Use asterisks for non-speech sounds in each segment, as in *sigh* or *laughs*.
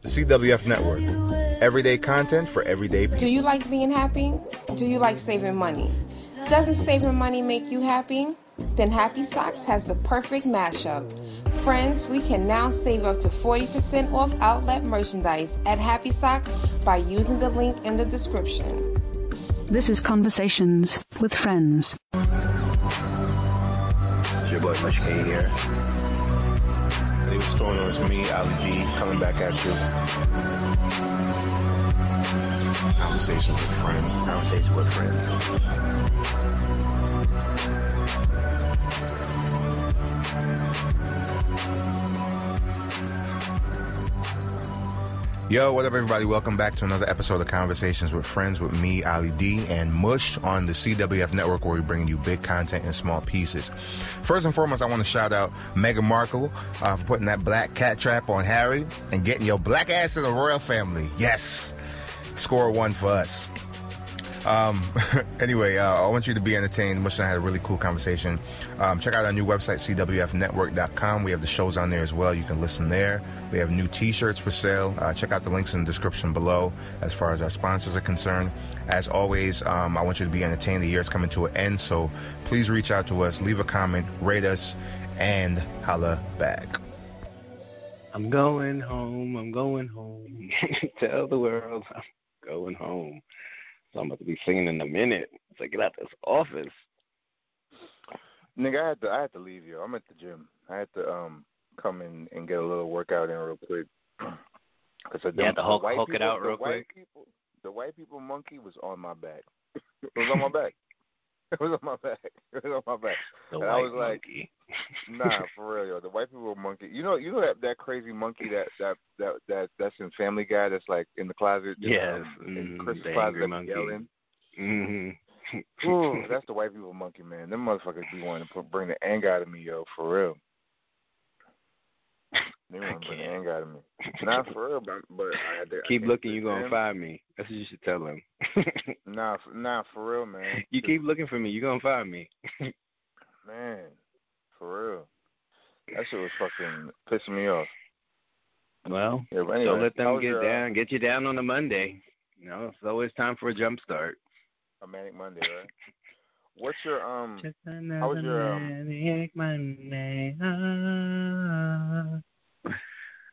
The CWF Network. Everyday content for everyday people. Do you like being happy? Do you like saving money? Doesn't saving money make you happy? Then Happy Socks has the perfect mashup. Friends, we can now save up to 40% off outlet merchandise at Happy Socks by using the link in the description. This is Conversations with Friends. It's your boy Mush here. What's going on? It's me, Ali D, coming back at you. Conversations with friends. Conversations with friends. Yo, what up, everybody? Welcome back to another episode of Conversations with Friends with me, Ali D, and Mush on the CWF network, where we bring you big content in small pieces. First and foremost, I want to shout out Meghan Markle uh, for putting that black cat trap on Harry and getting your black ass in the royal family. Yes, score one for us. Um, *laughs* anyway, uh, I want you to be entertained. Mush and I had a really cool conversation. Um, check out our new website, cwfnetwork.com. We have the shows on there as well. You can listen there. We have new t-shirts for sale. Uh, check out the links in the description below as far as our sponsors are concerned. As always, um, I want you to be entertained. The year is coming to an end, so please reach out to us, leave a comment, rate us, and holla back. I'm going home. I'm going home. *laughs* Tell the world I'm going home. So I'm about to be singing in a minute. So get out this office. Nigga, I had to I had to leave you. I'm at the gym. I had to um come in and get a little workout in real quick. *clears throat* Cause You had to hulk- hulk it people, out the real white quick? People, the white people monkey was on my back. it was on my back. *laughs* It was on my back. *laughs* It was on my back. The And white I was like, monkey. *laughs* Nah, for real, yo. The white people monkey. You know, you know that that crazy monkey that that that that that's in Family Guy. That's like in the closet. Yes, um, in mm, Chris' the closet angry monkey. yelling. hmm Ooh, that's the white people monkey, man. Them motherfuckers be wanting to put, bring the anger out of me, yo, for real. They want to bring can't. anger out of me. *laughs* Not for real, but, but I had to I keep looking, you're gonna find me. That's what you should tell him. *laughs* Nah, nah, for real, man. *laughs* you keep looking for me, you're gonna find me. man, for real. That shit was fucking pissing me off. Well, Yeah, anyway, don't let them get your, uh, down. Get you down on a Monday. You know, it's always time for a jump start. A manic Monday, right? What's your um? How was your, um, manic Monday. Ah.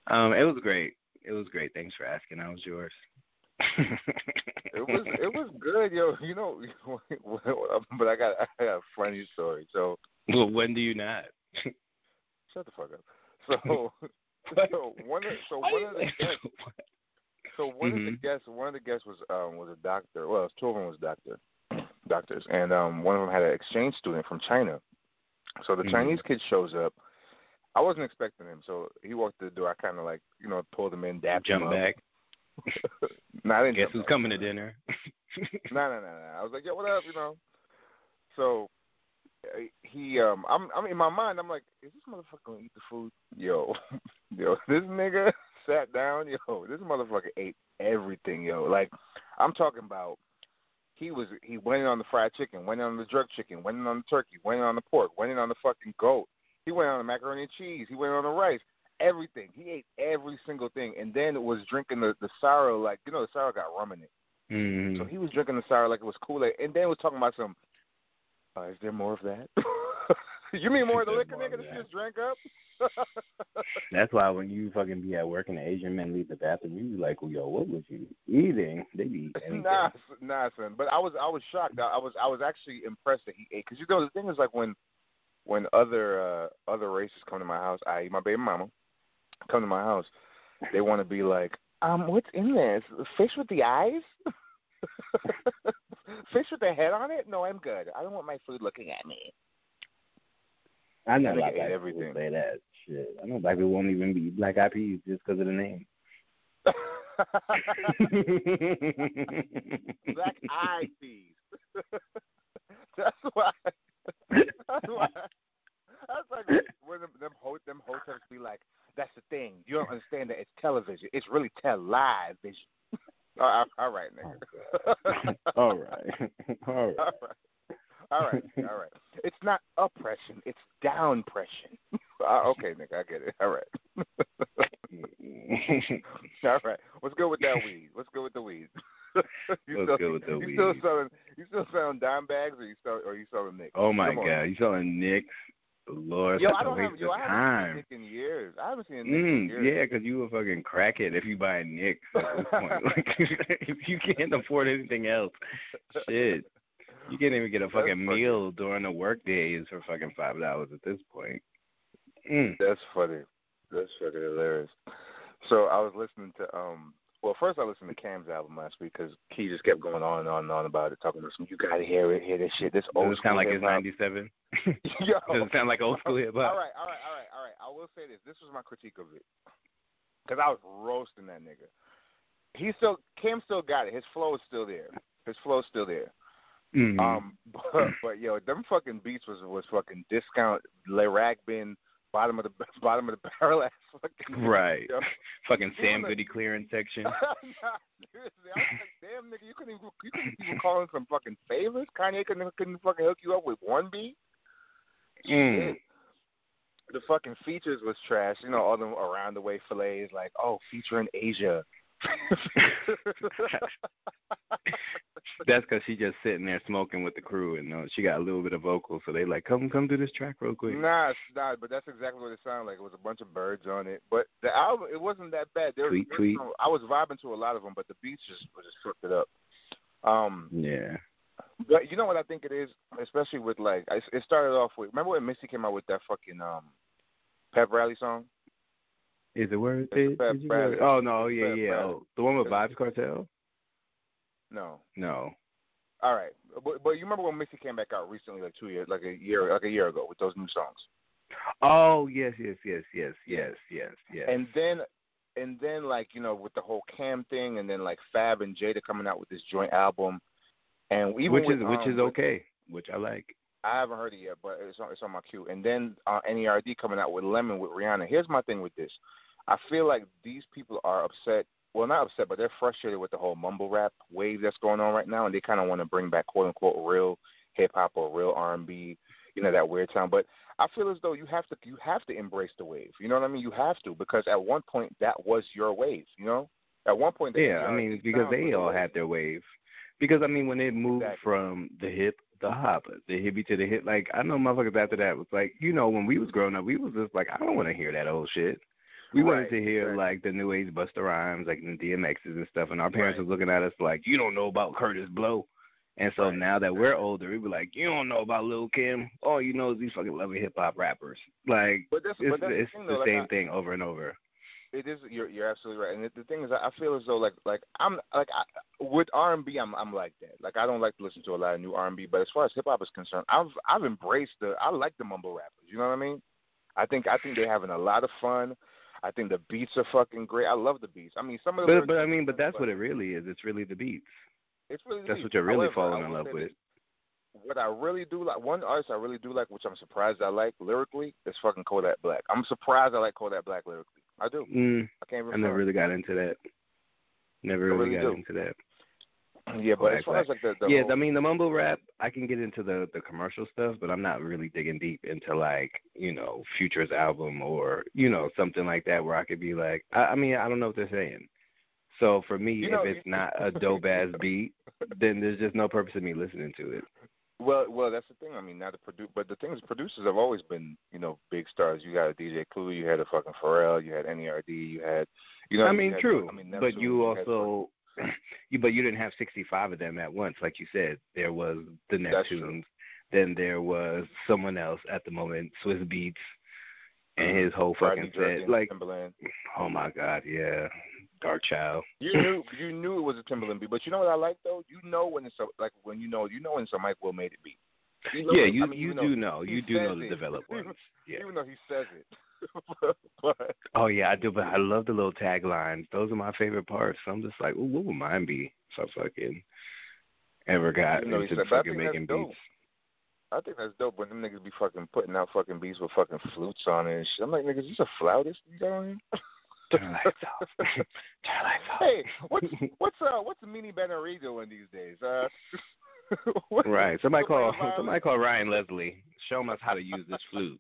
Um, it was great. It was great. Thanks for asking. How was yours? It was *laughs* it was good, yo. You know, *laughs* but I got I got a funny story. So well, when do you not? *laughs* shut the fuck up. So so one of so one of the guests So one of the guests, one of the guests was um was a doctor. Well, two of them was doctor, doctors, and um one of them had an exchange student from China. So the Mhm. Chinese kid shows up. I wasn't expecting him, so he walked through the door. I kind of like you know pulled him in, dapped Jump him up. back. *laughs* no, I didn't Guess who's back. coming to dinner? No, no, no, no. I was like, yo, what up? You know. So uh, he, um, I'm, I'm in my mind. I'm like, is this motherfucker gonna eat the food? Yo, *laughs* yo, this nigga *laughs* sat down. Yo, this motherfucker ate everything. Yo, like, I'm talking about. He was he went in on the fried chicken, went in on the jerk chicken, went in on the turkey, went in on the pork, went in on the fucking goat. He went on the macaroni and cheese. He went on the rice. Everything. He ate every single thing, and then was drinking the the sour like you know the sour got rum in it. mm So he was drinking the sour like it was Kool Aid, and then was talking about some. Uh, is there more of that? *laughs* you mean more of the liquor, nigga? That just drank up? *laughs* That's why when you fucking be at work and the Asian men leave the bathroom, you be like, well, yo, what was you eating? They be eating nah, nah, son. But I was, I was shocked. I, I was, I was actually impressed that he ate. Because you know the thing is like when, when other uh other races come to my house, I my baby mama come to my house, they want to be like, um, what's in this? Fish with the eyes? *laughs* Fish with the head on it? No, I'm good. I don't want my food looking at me. I know black guys everything. say that shit. I know black people won't even be black eyed peas just because of the name. *laughs* *laughs* Black eyed peas. *laughs* That's why. That's why. That's like when them them, ho- them hotels be like, "That's the thing. You don't understand that it's television. It's really television." *laughs* all right, all right, nigga. *laughs* All right. All right. all right, all right, all right. It's not oppression. It's downpression. uh, okay, nigga, I get it. All right. All right. What's good with that weed? What's good with the weed? you What's still, good with the you weed? still selling you still selling dime bags or you still or you selling nicks? Oh my Come on. god, you selling Nicks? Lord, Yo, I a don't waste have yo, of I haven't time. seen Nick in years. I haven't seen a Nick in Mm, years. yeah, 'cause you a fucking crackhead if you buy Nicks at this point. *laughs* Like, *laughs* if you can't afford anything else, shit, you can't even get a *laughs* That's fucking funny. meal during the work days for fucking five dollars at this point. Mm. That's funny. That's fucking hilarious. So I was listening to um. Well, first I listened to Cam's album last week because Key just kept going on and on and on about it, talking about some. You gotta hear it, hear this shit. This Does old it sound like it's hip-hop." ninety seven? *laughs* *laughs* Yo. Does it sound like old school hip hop? All right, all right, all right, all right. I will say this. This was my critique of it because I was roasting that nigga. He still Cam still got it. His flow is still there. His flow is still there. Mhm. Um, *laughs* but, but yo, them fucking beats was was fucking discount Lirac bin bottom of the *laughs* bottom of the barrel ass fucking Right. Yo. *laughs* fucking Sam Goody clearance section. *laughs* nah, seriously, I was like, damn nigga, you couldn't even you couldn't even call in some fucking favors. Kanye couldn't couldn't fucking hook you up with one beat. Mm. Shit. The fucking features was trash. You know, all them around the way fillets, like, oh, featuring Asia. *laughs* That's because she just sitting there smoking with the crew, and uh, she got a little bit of vocal, so they like, come, come do this track real quick. Nah, it's not. But that's exactly what it sounded like. It was a bunch of birds on it. But the album, it wasn't that bad. There was, Tweet, there tweet. some- I was vibing to a lot of them, but the beats just just fucked it up. Um, Yeah. but you know what I think it is, especially with like, I, it started off with. Remember when Missy came out with that fucking um, Pep Rally song? Is it where it Fab is? Bradley. Oh no, yeah, yeah. Oh, the one with Vybz Kartel? No. No. All right, but but you remember when Missy came back out recently, like two years, like a year, like a year ago, with those new songs. Oh yes, yes, yes, yes, yes, yes, yes. And then, and then like you know with the whole Cam thing, and then like Fab and Jada coming out with this joint album, and even which with, is which um, is with- okay, which I like. I haven't heard it yet, but it's on it's on my queue. And then uh, NERD coming out with Lemon with Rihanna. Here's my thing with this. I feel like these people are upset. Well, not upset, but they're frustrated with the whole mumble rap wave that's going on right now, and they kind of want to bring back quote unquote real hip hop or real R and B, you know, that weird sound. But I feel as though you have to you have to embrace the wave. You know what I mean? You have to because at one point that was your wave. You know, at one point. the Yeah, I mean because they all wave. had their wave. Because I mean when it moved Exactly. from the hip, the hop, the hippie to the hip, like I know motherfuckers after that was like, you know, when we was growing up, we was just like, I don't want to hear that old shit. We wanted to hear exactly. like the new age Busta Rhymes, like the DMXs and stuff, and our parents Right. was looking at us like, you don't know about Kurtis Blow. And so Right. now that we're older, we be like, you don't know about Lil Kim. All you know is these fucking loving hip hop rappers. Like But that's it's, but that's it's the, thing, the though, like, same thing over and over. It is. You're you're absolutely right. And the thing is, I feel as though like like I'm like I, with R and B, I'm I'm like that. Like I don't like to listen to a lot of new R and B, but as far as hip hop is concerned, I've I've embraced the. I like the mumble rappers. You know what I mean? I think I think they're having a lot of fun. I think the beats are fucking great. I love the beats. I mean, some of the But but I mean, but that's what it really is. It's really the beats. It's really the That's beats. what you're really However, falling in love with. What I really do like, one artist I really do like, which I'm surprised I like lyrically, is fucking Kodak Black. I'm surprised I like Kodak Black lyrically. I do. Mm, I can't even. I never really got into that. Never really, really got do. into that. Yeah, but as far as like the, the yeah, whole, I mean the mumble rap, I can get into the the commercial stuff, but I'm not really digging deep into like you know Future's album or you know something like that where I could be like, I, I mean I don't know what they're saying. So for me, You know, if it's not a *laughs* dope ass beat, then there's just no purpose in me listening to it. Well, well, that's the thing. I mean, not the produ- but the thing is, producers have always been, you know, big stars. You got a DJ Clue, you had a fucking Pharrell, you had NERD, you had, you know, I mean, had, true, I mean, but you had- also, *clears throat* you but you didn't have 65 of them at once, like you said. There was the Neptunes, then there was someone else at the moment, Swizz Beatz, and mm-hmm. his whole fucking set. Like, Timbaland. oh my God, yeah, Darkchild. You knew, you knew it was a Timbaland beat, but you know what I like though? You know when it's a, like when you know, you know when it's a Mike Will made it beat. You know, yeah, I you mean, you do know, *laughs* you do know the developed ones. Yeah. Even though he says it, *laughs* but Oh yeah, I do, but I love the little taglines. Those are my favorite parts. So I'm just like, ooh, what would mine be if I fucking ever got You know, into said, fucking making dope. beats? I think that's dope when them niggas be fucking putting out fucking beats with fucking flutes on it and shit. I'm like, niggas, this a flautist you got on here? Turn lights off. *laughs* Turn lights off. Hey, what's *laughs* what's uh what's Mini Benary doing these days? Uh, what's- Right. Somebody call Somebody somebody call Ryan Leslie. Show him us how to use this flute.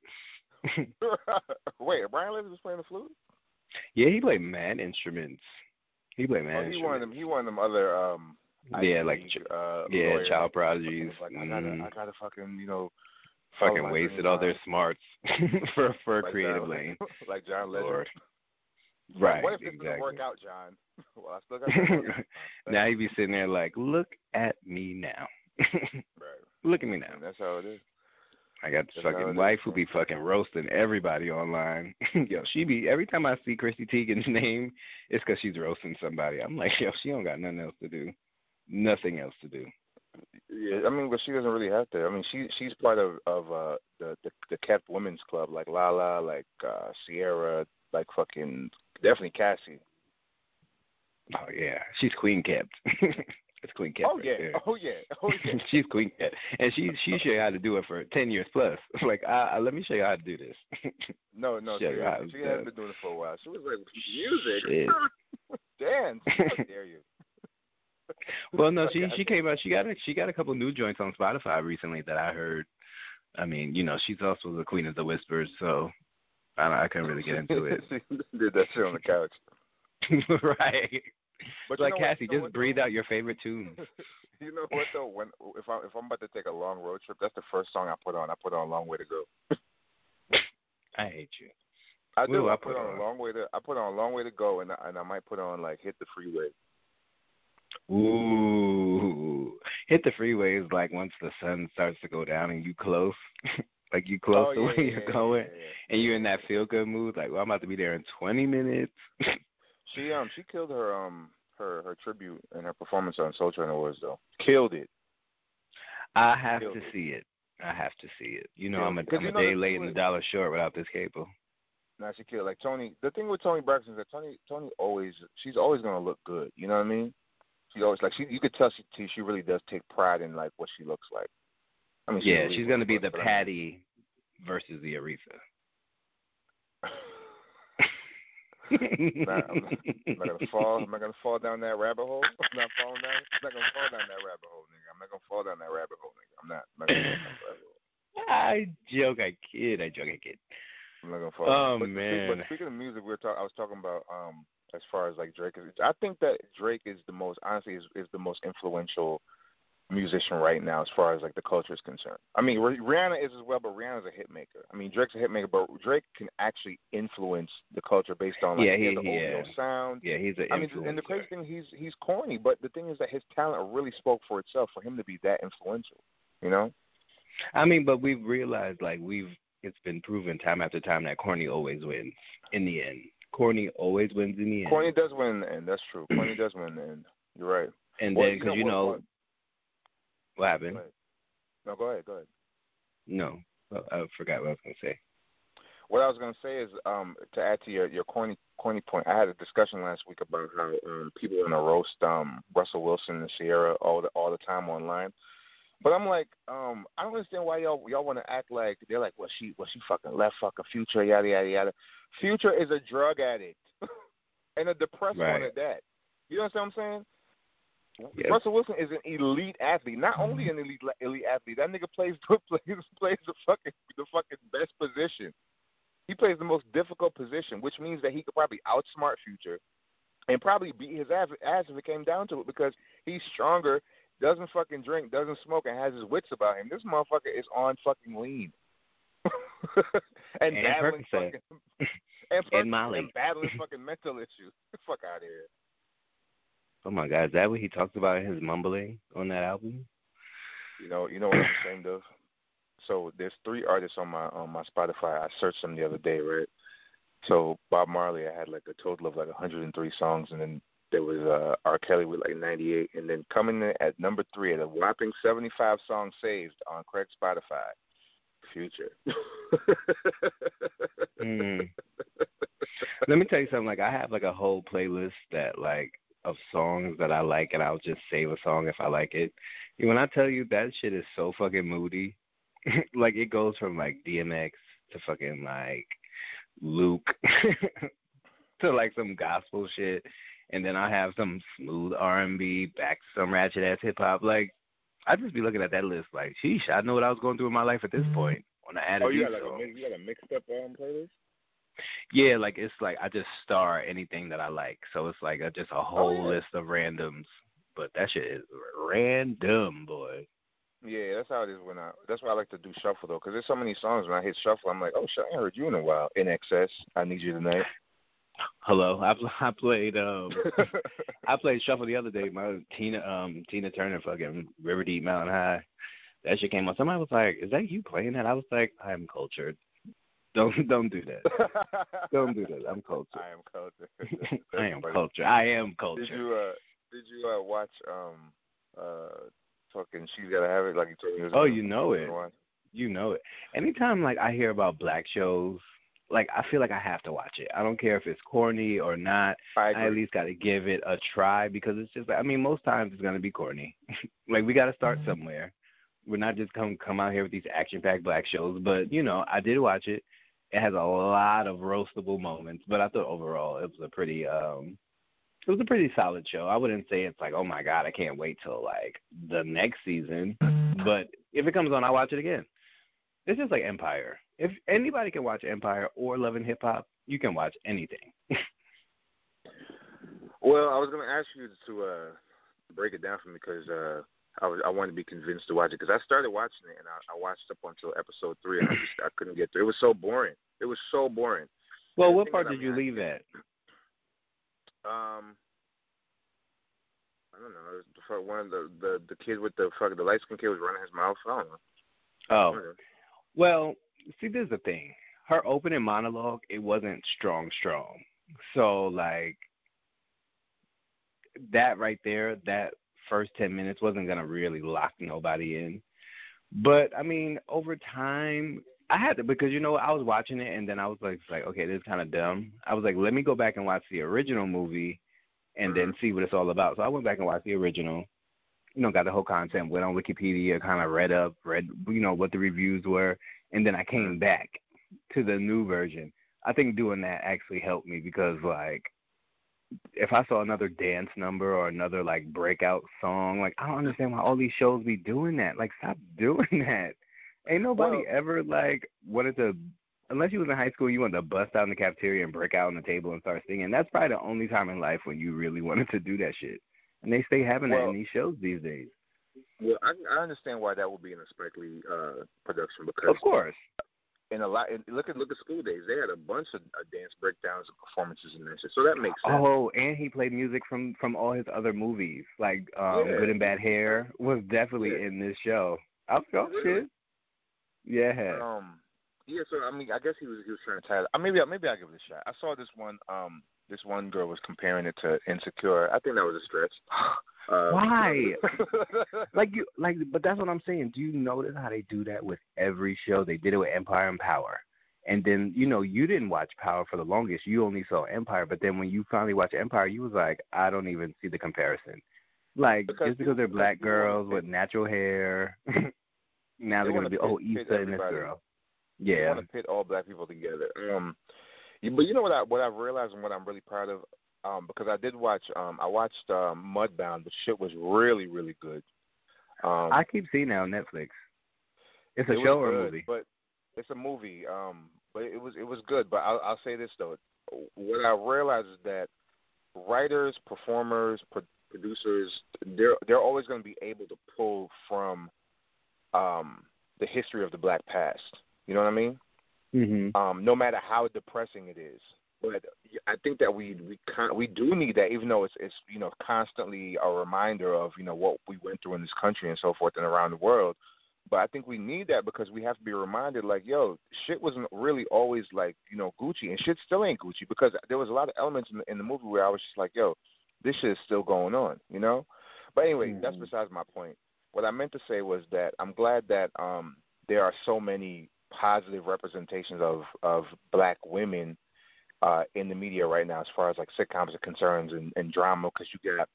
*laughs* Wait, Ryan Leslie was playing the flute? Yeah, he played mad instruments. He played mad Oh, he instruments. one them. He of them other um. Yeah, like uh, yeah, lawyers. child prodigies. Like I gotta, Mhm. I gotta fucking, you know, Fucking wasted all their smarts *laughs* for for Like creative John- lane. *laughs* like John Legend. Lord. Right, What if this exactly. doesn't work out, John? well, I still got. now he be sitting there like, look at me now. right. look at me now. And that's how it is. I got this That's how it fucking wife who be fucking roasting everybody online. *laughs* yo, she be every time I see Chrissy Teigen's *laughs* name, it's because she's roasting somebody. I'm like, yo, she don't got nothing else to do, nothing else to do. Yeah, I mean, but she doesn't really have to. I mean, she she's part of of uh the the, the kept women's club, like Lala, like uh Ciara, like fucking definitely Cassie. Oh yeah, she's queen kept. *laughs* it's queen kept. oh right yeah, there. *laughs* oh yeah, oh yeah. *laughs* she's queen Cat, and she she *laughs* show you how to do it for ten years plus. Like, I, I, let me show you how to do this. No, no, Shut she, has, she has been doing it for a while. She was like music, dance. How dare you? Well, no, she she came out. She got a she got a couple new joints on Spotify recently that I heard. I mean, you know, she's also the queen of the whispers, so I don't, I couldn't really get into it. she did that shit on the couch. right. But like you know what- Cassie, you know just what, breathe though? out your favorite tunes. *laughs* You know what though? When if I if I'm about to take a long road trip, that's the first song I put on. I put on a long way to go. I hate you. I do. Ooh, I, put, put on on- a long way to. I put on a long way to go, and I, and I might put on like hit the freeway. Ooh, hit the freeway is like once the sun starts to go down and you close, *laughs* like you close oh, to yeah, where yeah, you're yeah, going, and you're in that feel good mood. Like, well, I'm about to be there in 20 minutes. *laughs* She um she killed her um her her tribute and her performance on Soul Train Awards though. Killed it. I have Killed to it. see it. I have to see it. You know, Killed I'm a, I'm a day late and a dollar short without this cable. Now she killed like Toni. The thing with Toni Braxton is that Toni Toni always she's always gonna look good. You know what I mean? She always like she you could tell she she really does take pride in like what she looks like. I mean, Yeah, really she's gonna be the good, but I mean- Patti versus the Aretha. Nah, I'm not, I'm not gonna fall. I'm not gonna fall down that rabbit hole. I'm not falling down. I'm not gonna fall down that rabbit hole, nigga. I'm not gonna fall down that rabbit hole, nigga. I'm not. I'm not gonna fall down that rabbit hole. I joke, I kid, I joke, I kid. I'm not gonna fall. Oh. But, man. But speaking of music, we were talking. I was talking about um as far as like Drake. I think that Drake is the most honestly is is the most influential musician right now as far as like the culture is concerned. I mean, Rih- Rihanna is as well, but Rihanna's a hit maker. I mean, Drake's a hit maker, but Drake can actually influence the culture based on like Yeah, he the yeah. sound. Yeah, he's an I mean, and the crazy thing, he's he's corny, but the thing is that his talent really spoke for itself for him to be that influential. You know? I mean, but we've realized like we've it's been proven time after time that corny always wins in the end. Corny always wins in the end. Corny does win, and that's true. Corny does win, and you're right. and Well, then because you what- know what- happened? Go. No, go ahead. Go ahead. No, I forgot what I was gonna say. What I was going to say is um, to add to your, your corny corny point. I had a discussion last week about how um, people want to roast um, Russell Wilson and Ciara all the all the time online. But I'm like, um, I don't understand why y'all y'all want to act like they're like, well, she well she fucking left fucking Future yada yada yada. Future is a drug addict *laughs* and a depressed one at that. You understand what I'm saying? Yes. Russell Wilson is an elite athlete. Not only mm-hmm. an elite elite athlete, that nigga plays *laughs* plays plays the fucking the fucking best position. He plays the most difficult position, which means that he could probably outsmart Future and probably beat his ass ass if it came down to it because he's stronger, doesn't fucking drink, doesn't smoke, and has his wits about him. This motherfucker is on fucking lean. *laughs* and, And battling Percocet. fucking *laughs* and, And Molly. and battling fucking mental issues. Fuck out of here. Oh my God, is that what he talks about in his mumbling on that album? You know, you know what I'm ashamed of. So there's three artists on my on my Spotify. I searched them the other day, right? So Bob Marley, I had like a total of like 103 songs, and then there was uh, R. Kelly with like 98, and then coming in at number three at a whopping 75 songs saved on Craig's Spotify, Future. Mm. *laughs* Let me tell you something. Like I have like a whole playlist that like of songs that I like, and I'll just save a song if I like it. And when I tell you that shit is so fucking moody, *laughs* like it goes from like DMX to fucking like Luke *laughs* to like some gospel shit, and then I have some smooth R and B back to some ratchet ass hip hop. Like I'd just be looking at that list like, sheesh, I know what I was going through in my life at this point when I added oh, you got like a mix, you got a mixed up um, playlist? Yeah, like it's like I just star anything that I like, so it's like a, just a whole Oh, yeah. list of randoms. But that shit is random, boy. Yeah, that's how it is when I. That's why I like to do shuffle though, because there's so many songs when I hit shuffle, I'm like, oh shit, I ain't heard you in a while. INXS, I need you tonight. Hello, I *laughs* I played um *laughs* I played shuffle the other day. My Tina um Tina Turner fucking River Deep Mountain High. That shit came on. Somebody was like, "Is that you playing that?" I was like, "I'm cultured. Don't don't do that. *laughs* Don't do that. I'm culture. I am culture. *laughs* I am culture. I am culture. Did you uh did you uh watch um uh fucking She's Gotta Have It like you told me? Oh, you know it. You know it. Anytime like I hear about black shows, like I feel like I have to watch it. I don't care if it's corny or not. I I at least got to give it a try because it's just. I mean, most times it's gonna be corny. *laughs* like we got to start somewhere. We're not just come come out here with these action packed black shows. But you know, I did watch it. It has a lot of roastable moments, but I thought overall it was a pretty um it was a pretty solid show. I wouldn't say it's like, oh my god, I can't wait till like the next season. But if it comes on, I'll watch it again. It's just like Empire. If anybody can watch Empire or Love and Hip Hop, you can watch anything. *laughs* Well, I was gonna ask you to uh break it down for me because uh I was I wanted to be convinced to watch it because I started watching it and I, I watched up until episode three and I just I couldn't get through. It was so boring. It was so boring. Well, what part did I'm you leave at? Um, I don't know. It was one of the the the kid with the fuck the light skinned kid was running his mouth. I don't know. Oh, well, see, this is the thing. Her opening monologue, it wasn't strong, strong. So, like, that right there, that first 10 minutes wasn't going to really lock nobody in. But, I mean, over time, I had to, because, you know, I was watching it and then I was like, like okay, this is kind of dumb. I was like, let me go back and watch the original movie and then mm-hmm. see what it's all about. So I went back and watched the original you know, got the whole content, went on Wikipedia, kind of read up, read, you know, what the reviews were, and then I came mm-hmm. back to the new version. I think doing that actually helped me because, like, if I saw another dance number or another, like, breakout song, like, I don't understand why all these shows be doing that. Like, stop *laughs* doing that. Ain't nobody Well- ever, like, wanted to, unless you was in high school, you wanted to bust out in the cafeteria and break out on the table and start singing. That's probably the only time in life when you really wanted to do that shit. And they stay having that in these shows these days. Well, I I understand why that would be in a Spike Lee uh production because Of course. In a lot in, look at look at School Daze they had a bunch of uh, dance breakdowns and performances in that shit. So that makes sense. Oh, and he played music from from all his other movies, like um Yeah. Good and Bad Hair was definitely Yeah. in this show. I oh Really? shit. Yeah. Um, yeah. So I mean, I guess he was he was trying to tie. it- Uh, maybe I- maybe I'll give it a shot. I saw this one. Um, this one girl was comparing it to Insecure. I think that was a stretch. Uh, *laughs* Why? *laughs* like you like but that's what I'm saying. Do you notice how they do that with every show? They did it with Empire and Power. And then, you know, you didn't watch Power for the longest. You only saw Empire, but then when you finally watched Empire, you was like, I don't even see the comparison. Like Because just because they're black girls with natural hair, *laughs* now They they're gonna be pit- oh Issa and this girl. Yeah. want to pit all black people together. Um, but you know what I what I've realized and what I'm really proud of, um, because I did watch um I watched um Mudbound. The shit was really really good. Um, I keep seeing that on Netflix. It's a it show or good, movie? But it's a movie. Um, but it was it was good. But I'll, I'll say this though, what I realized is that writers, performers, pro- producers, they're they're always going to be able to pull from um the history of the black past. You know what I mean? Mhm. um, no matter how depressing it is. But I think that we we con- we do need that, even though it's it's you know constantly a reminder of you know what we went through in this country and so forth and around the world. But I think we need that because we have to be reminded, like, yo, shit wasn't really always like you know Gucci, and shit still ain't Gucci because there was a lot of elements in the, in the movie where I was just like, yo, this shit is still going on, you know. But anyway, that's Mhm. besides my point. What I meant to say was that I'm glad that um there are so many positive representations of of black women uh in the media right now as far as like sitcoms are concerned and, and drama because you got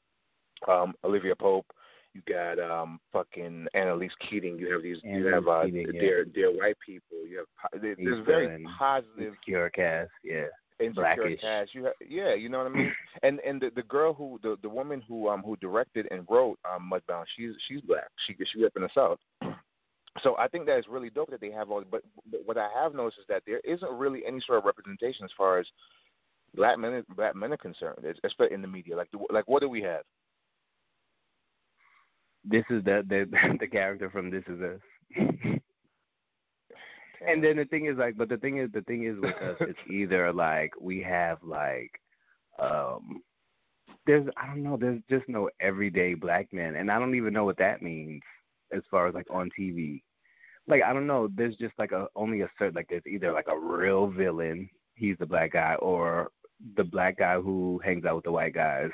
um Olivia Pope you got um fucking Annalise Keating you have these you have uh Keating, yeah. they're they're white people you have there's very and positive Insecure cast, yeah. insecure Blackish. cast you have yeah you know what I mean *laughs* and and the the girl who the the woman who um who directed and wrote um Mudbound she's she's black she she grew up in the south so I think that it's really dope that they have all. But, but what I have noticed is that there isn't really any sort of representation as far as black men black men are concerned, especially in the media. Like like what do we have? This is the the *laughs* the character from This Is Us. and then the thing is like, but the thing is, the thing is with us, it's *laughs* either like we have like, um, there's I don't know, there's just no everyday black men, and I don't even know what that means as far as like on TV. Like I don't know, there's just like a only a certain like there's either like a real villain, he's the black guy, or the black guy who hangs out with the white guys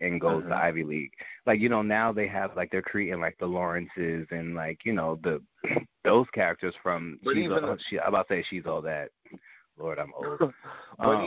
and goes mm-hmm. to Ivy League. Like you know now they have like they're creating like the Lawrences and like you know the those characters from. But she's even all, she, I'm about to say she's all that. Lord, I'm old. *laughs*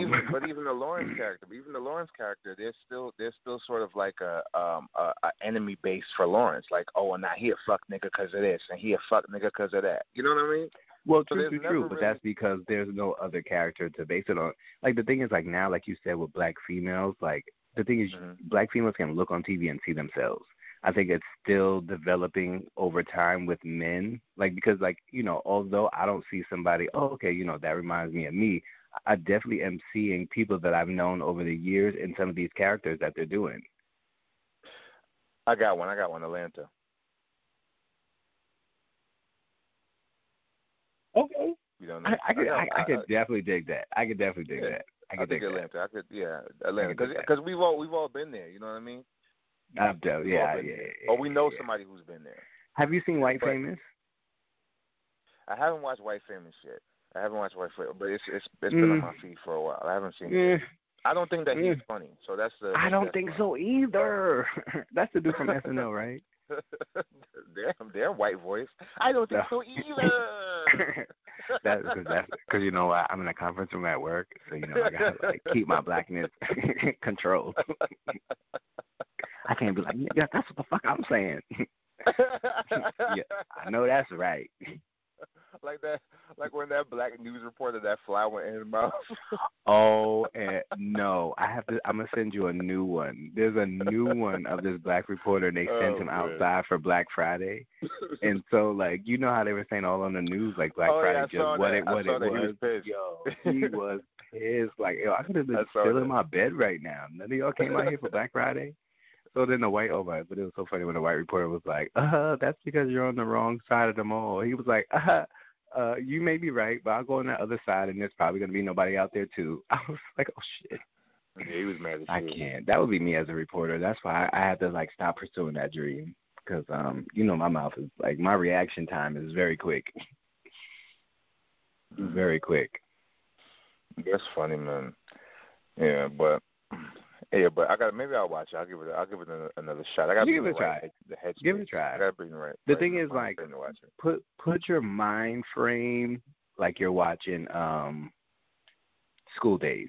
but um, even *clears throat* but even the Lawrence character, even the Lawrence character, there's still there's still sort of like a um a, a enemy base for Lawrence. Like oh, and now he a fuck nigga because of this, and he a fuck nigga because of that. You know what I mean? Well, so true, true, true. But that's because there's no other character to base it on. Like the thing is, like now, like you said, with black females, like the thing is, mm-hmm. black females can look on TV and see themselves. I think it's still developing over time with men. Like because like, you know, although I don't see somebody, oh, okay, you know, that reminds me of me, I definitely am seeing people that I've known over the years in some of these characters that they're doing. I got one. I got one, Atlanta. Okay. You don't know. I, I could, I, I, I could definitely dig that. I could definitely dig yeah. that. I could dig Atlanta. I could, yeah, Atlanta, because because we've all we've all been there. You know what I mean? I've done, yeah, yeah, yeah, Or we know yeah. somebody who's been there. Have you seen White but, Famous? I haven't watched White Famous yet. I haven't watched White Famous, but it's it's it's been Mm. on my feed for a while. I haven't seen Yeah. it. I don't think that he's Mm. funny. So that's the. I don't think my- so either. *laughs* That's the dude from SNL, *laughs* right? *laughs* damn, damn white voice. I don't think so either. that's because that's because you know what I'm in a conference room at work, so you know I gotta like keep my blackness controlled. I can't be like, yeah, that's what the fuck I'm saying. yeah, I know that's right. *laughs* like that, like when that black news reporter that fly went in his mouth. *laughs* Oh and no, I have to. I'm gonna send you a new one. There's a new one of this black reporter, and they *laughs* oh, sent Oh, him man. outside for Black Friday. And so, like, you know how they were saying all on the news, like Black Oh, Friday, yeah, just what that. it I what saw it that. He was. was pissed. Yo, he was pissed. Like, yo, I could have been still that. in my bed right now. None of y'all came out here for Black Friday. So then the white, oh my, but it was so funny when the white reporter was like, uh, that's because you're on the wrong side of the mall. He was like, uh, uh, you may be right, but I'll go on the other side, and there's probably gonna be nobody out there too. *laughs* I was like, oh shit. Yeah, he was mad I can't. That would be me as a reporter. That's why I, I had to like stop pursuing that dream because um, you know, my mouth is like my reaction time is very quick, very quick. That's funny, man. Yeah, but yeah, but I got maybe I'll watch it. I'll give it. I'll give it another shot. I got to Give it a try. The head Give it a try. I got to bring the right. The right thing is, like, frame to watch it. Put put your mind frame like you're watching um, School Daze.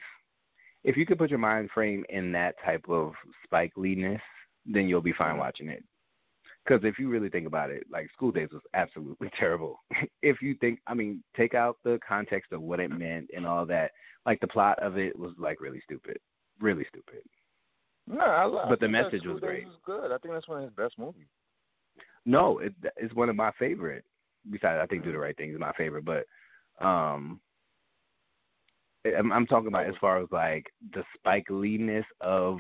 If you could put your mind frame in that type of Spike Lee-ness, then you'll be fine Mhm. watching it. Because if you really think about it, like School Daze was absolutely *laughs* terrible. if you think, I mean, take out the context of what it meant and all that, like the plot of it was like really stupid, really stupid. No, I, I But the message was great. Was good. I think that's one of his best movies. No, it, it's one of my favorite. Besides, I think Do the Right Thing is my favorite, but um, I'm, I'm talking about as far as like the Spike Lee-ness of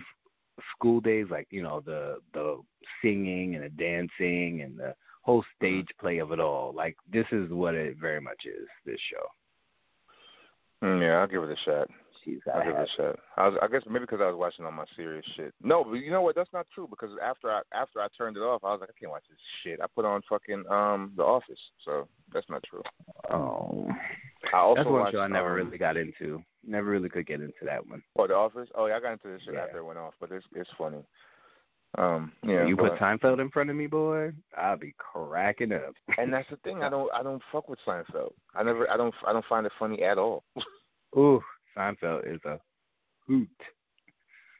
School Daze, like you know the the singing and the dancing and the whole stage play of it all. Like this is what it very much is. This show. Mm, yeah, I'll give it a shot. Jeez, I'll I give a shot. I, was, I guess maybe because I was watching all my serious shit. No, but you know what? That's not true because after I after I turned it off, I was like, I can't watch this shit. I put on fucking um The Office, so that's not true. oh, I also that's one watched, show I never um, really got into. Never really could get into that one. Oh, The Office. Oh, yeah, I got into this shit Yeah. after it went off, but it's it's funny. Um, yeah, you but, put Seinfeld in front of me, boy, I'll be cracking up. and that's the thing. I don't I don't fuck with Seinfeld. I never I don't I don't find it funny at all. *laughs* Ooh, Seinfeld is a hoot.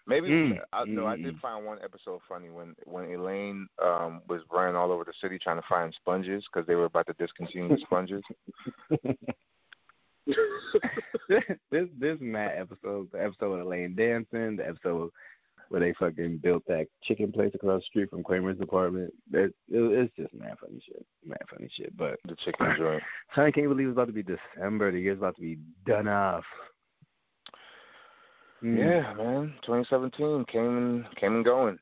Maybe Mm, I no, I mm. did find one episode funny when when Elaine um was running all over the city trying to find sponges because they were about to discontinue the *laughs* sponges. *laughs* this this mad episode, the episode with Elaine dancing, the episode where they fucking built that chicken place across the street from Kramer's apartment. It, it, it's just mad funny shit, mad funny shit. But The chicken joint. *laughs* I can't believe it's about to be December. The year's about to be done off. Mm. Yeah, man. 2017 came and came and going.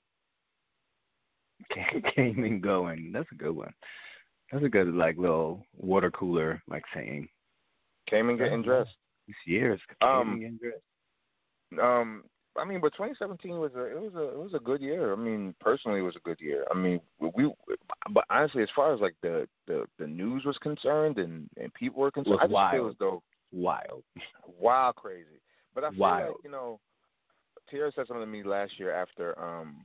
*laughs* came and going. That's a good one. That's a good like little water cooler like saying. Came and getting dressed. This year's came Um, and getting dressed. Um, I mean, but 2017 was a it was a it was a good year. I mean, personally, it was a good year. I mean, we, but honestly, as far as like the the the news was concerned and and people were concerned, Was I just feel as though Wild. *laughs* wild crazy. But I feel like you know, Tierra said something to me last year after um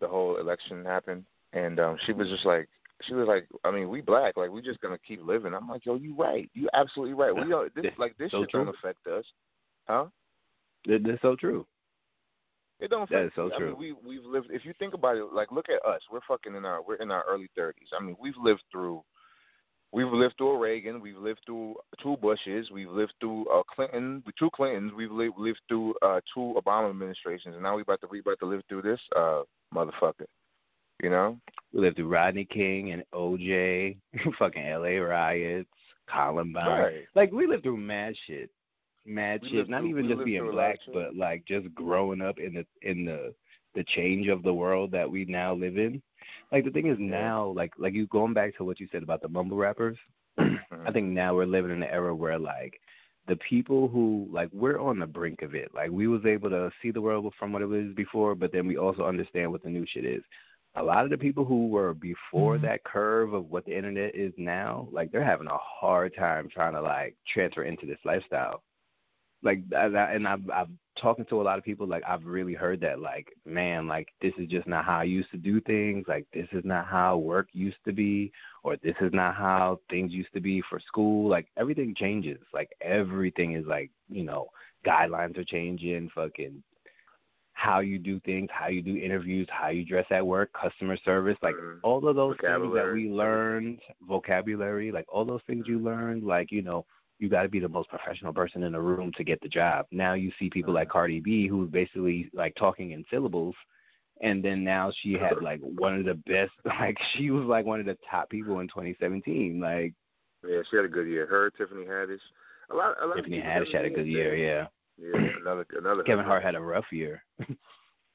the whole election happened, and um she was just like. She was like, I mean, we black, like we just gonna keep living. I'm like, yo, you right, you absolutely right. We don't *laughs* this like this So shit don't affect us, huh? That- That's so true. It don't. Affect is so I true. mean, we we've lived. If you think about it, like look at us. We're fucking in our we're in our early thirties. I mean, we've lived through. We've lived through a Reagan. We've lived through two Bushes. We've lived through a Clinton, two Clintons. We've lived lived through uh, two Obama administrations, and now we about to we about to live through this uh motherfucker. You know? We lived through Rodney King and OJ, *laughs* fucking LA riots, Columbine. Right. Like we lived through mad shit. Mad We shit. Not through- even just being through a lot black, but like just growing up in the in the the change of the world that we now live in. Like the thing is now, like like you going back to what you said about the mumble rappers. *clears throat* Mm-hmm. I think now we're living in an era where like the people who like we're on the brink of it. Like we was able to see the world from what it was before, but then we also understand what the new shit is. A lot of the people who were before that curve of what the internet is now, like they're having a hard time trying to like transfer into this lifestyle. Like, and I've, I've talking to a lot of people. Like, I've really heard that. Like, man, like this is just not how I used to do things. Like, this is not how work used to be, or this is not how things used to be for school. Like, everything changes. Like, everything is like, you know, guidelines are changing. Fucking how you do things, how you do interviews, how you dress at work, customer service, like Mhm. all of those things that we learned, vocabulary, like all those things you learned, like, you know, you got to be the most professional person in the room to get the job. Now you see people like Cardi B who's basically like talking in syllables and then now she had like one of the best *laughs* like she was like one of the top people in 2017 like Yeah, she had a good year. Her, Tiffany Haddish. A lot. A lot Tiffany Haddish had a good year yeah Yeah, another another. *clears throat* Kevin Hart had a rough year *laughs*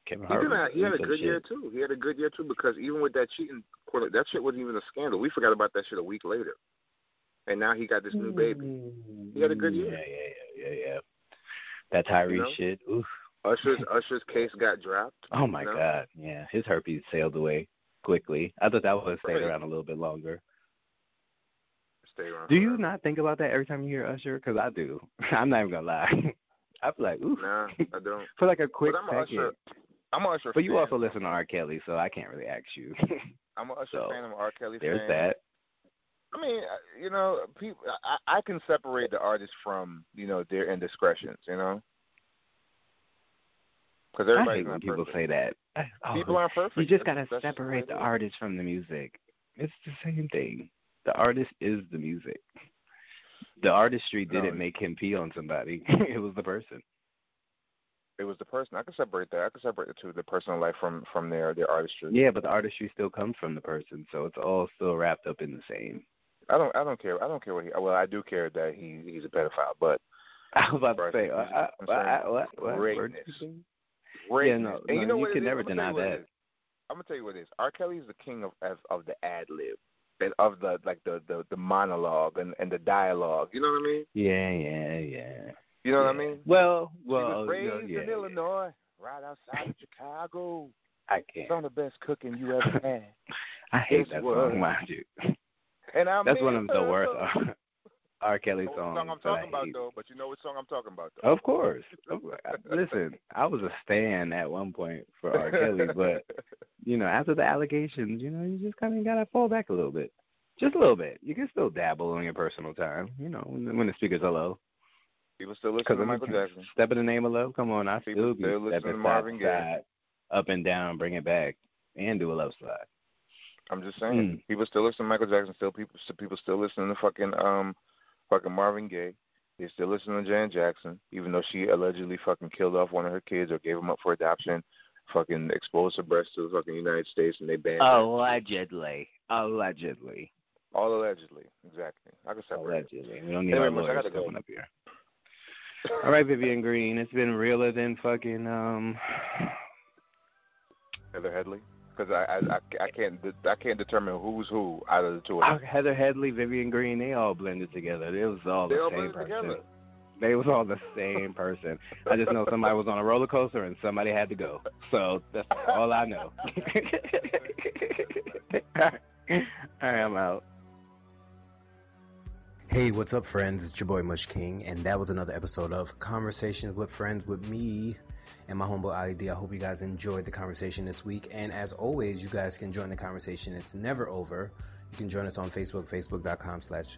Kevin Hart did was he had a good year too. He had a good year too because even with that cheating, that shit wasn't even a scandal. We forgot about that shit a week later, and now he got this new baby. He had a good mm, year. yeah yeah yeah yeah yeah that Tyrese You know? shit oof Usher's *laughs* Usher's case got dropped. oh my you know? god yeah his herpes sailed away quickly I thought that would have stayed Right. around a little bit longer Stay around. Do you forever. not think about that every time you hear Usher? Because I do. *laughs* I'm not even gonna lie. *laughs* I feel like, oof, Nah, I don't. for like a quick but I'm second. Usher. I'm Usher. But you also listen to R. Kelly, so I can't really ask you. I'm a Usher so, fan. I'm an R. Kelly There's fan. There's that. I mean, uh, you know, people. I, I can separate the artist from you know their indiscretions. You know, because I everybody's hate when people perfect. say that. Oh, People aren't perfect. you just That's- gotta that's just the way separate the is. artist from the music. It's the same thing. The artist is the music. The artistry didn't make him pee on somebody. *laughs* it was the person. It was the person. I could separate that. I could separate the two, the personal life from from their their artistry. Yeah, but the artistry still comes from the person, so it's all still wrapped up in the same. I don't I don't care. I don't care what he. Well, I do care that he he's a pedophile, but *laughs* I was about to say, uh, I'm sorry. what, what, what, Greatness. you greatness. no, and you no, know you what can never I'm deny tell you what that. I'm gonna tell you what it is. R. Kelly's the king of of, of the ad lib and of the like the, the the monologue and and the dialogue. You know what I mean? Yeah, yeah, yeah. You know what I mean? Well, he well, was you know, raised yeah, in Illinois, right outside of Chicago. I can't. Some of the best cooking you ever had. *laughs* I hate Yes, that well. song, mind you. And I That's mean, one of the worst uh, *laughs* R. Kelly songs. song I'm talking about though, but you know what song I'm talking about though. Of course. *laughs* Listen, I was a stan at one point for R. Kelly, but you know, after the allegations, you know, you just kind of gotta fall back a little bit, just a little bit. You can still dabble in your personal time, you know, when, when the speakers are low. people still listen to Michael Jackson. Step in the name of love. Come on, I People still be still listen stepping to Marvin Gaye. side, up and down, bring it back, and do a love slide. I'm just saying. Mm. People still listen to Michael Jackson. Still, people still, people still listening to fucking um, fucking Marvin Gaye. They still listen to Janet Jackson, even though she allegedly fucking killed off one of her kids or gave him up for adoption. fucking exposed her breasts to the fucking United States and they banned her. Allegedly. Allegedly. All allegedly. Exactly. I can separate. it. Allegedly. We don't need Anyway, I up here. All right, Vivian Green. It's been realer than fucking um. Heather Headley. Because I, I I I can't I can't determine who's who out of the two of them. Heather Headley, Vivian Green. They all blended together. It was all They the all same person. together. They was all the same person. I just know somebody was on a roller coaster and somebody had to go. So that's all I know. *laughs* all right, I'm out. Hey, what's up, friends? It's your boy Mush King, and that was another episode of Conversations with Friends with me and my homeboy Ali D. I hope you guys enjoyed the conversation this week, and as always, you guys can join the conversation. It's never over. You can join us on Facebook, facebook.com slash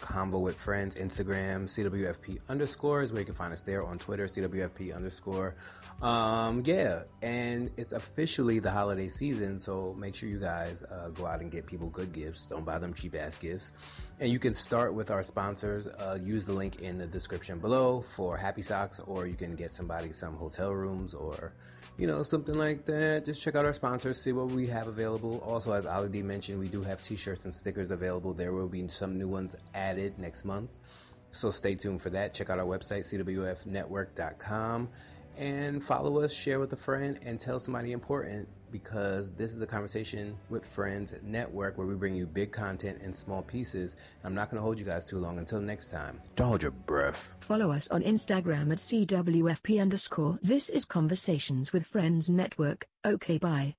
Convo with Friends, Instagram, CWFP underscore is where you can find us there on Twitter, CWFP underscore. Um, yeah, and it's officially the holiday season, so make sure you guys uh, go out and get people good gifts. Don't buy them cheap ass gifts. And you can start with our sponsors. Uh, use the link in the description below for Happy Socks, or you can get somebody some hotel rooms or you know, something like that. Just check out our sponsors, see what we have available. Also, as Ali D mentioned, we do have t-shirts and stickers available. There will be some new ones added next month. So stay tuned for that. Check out our website, cwfnetwork.com, and follow us, share with a friend, and tell somebody important because this is the Conversation with Friends network where we bring you big content in small pieces. I'm not going to hold you guys too long. Until next time, don't hold your breath. Follow us on Instagram at CWFP underscore. This is Conversations with Friends Network. Okay, bye.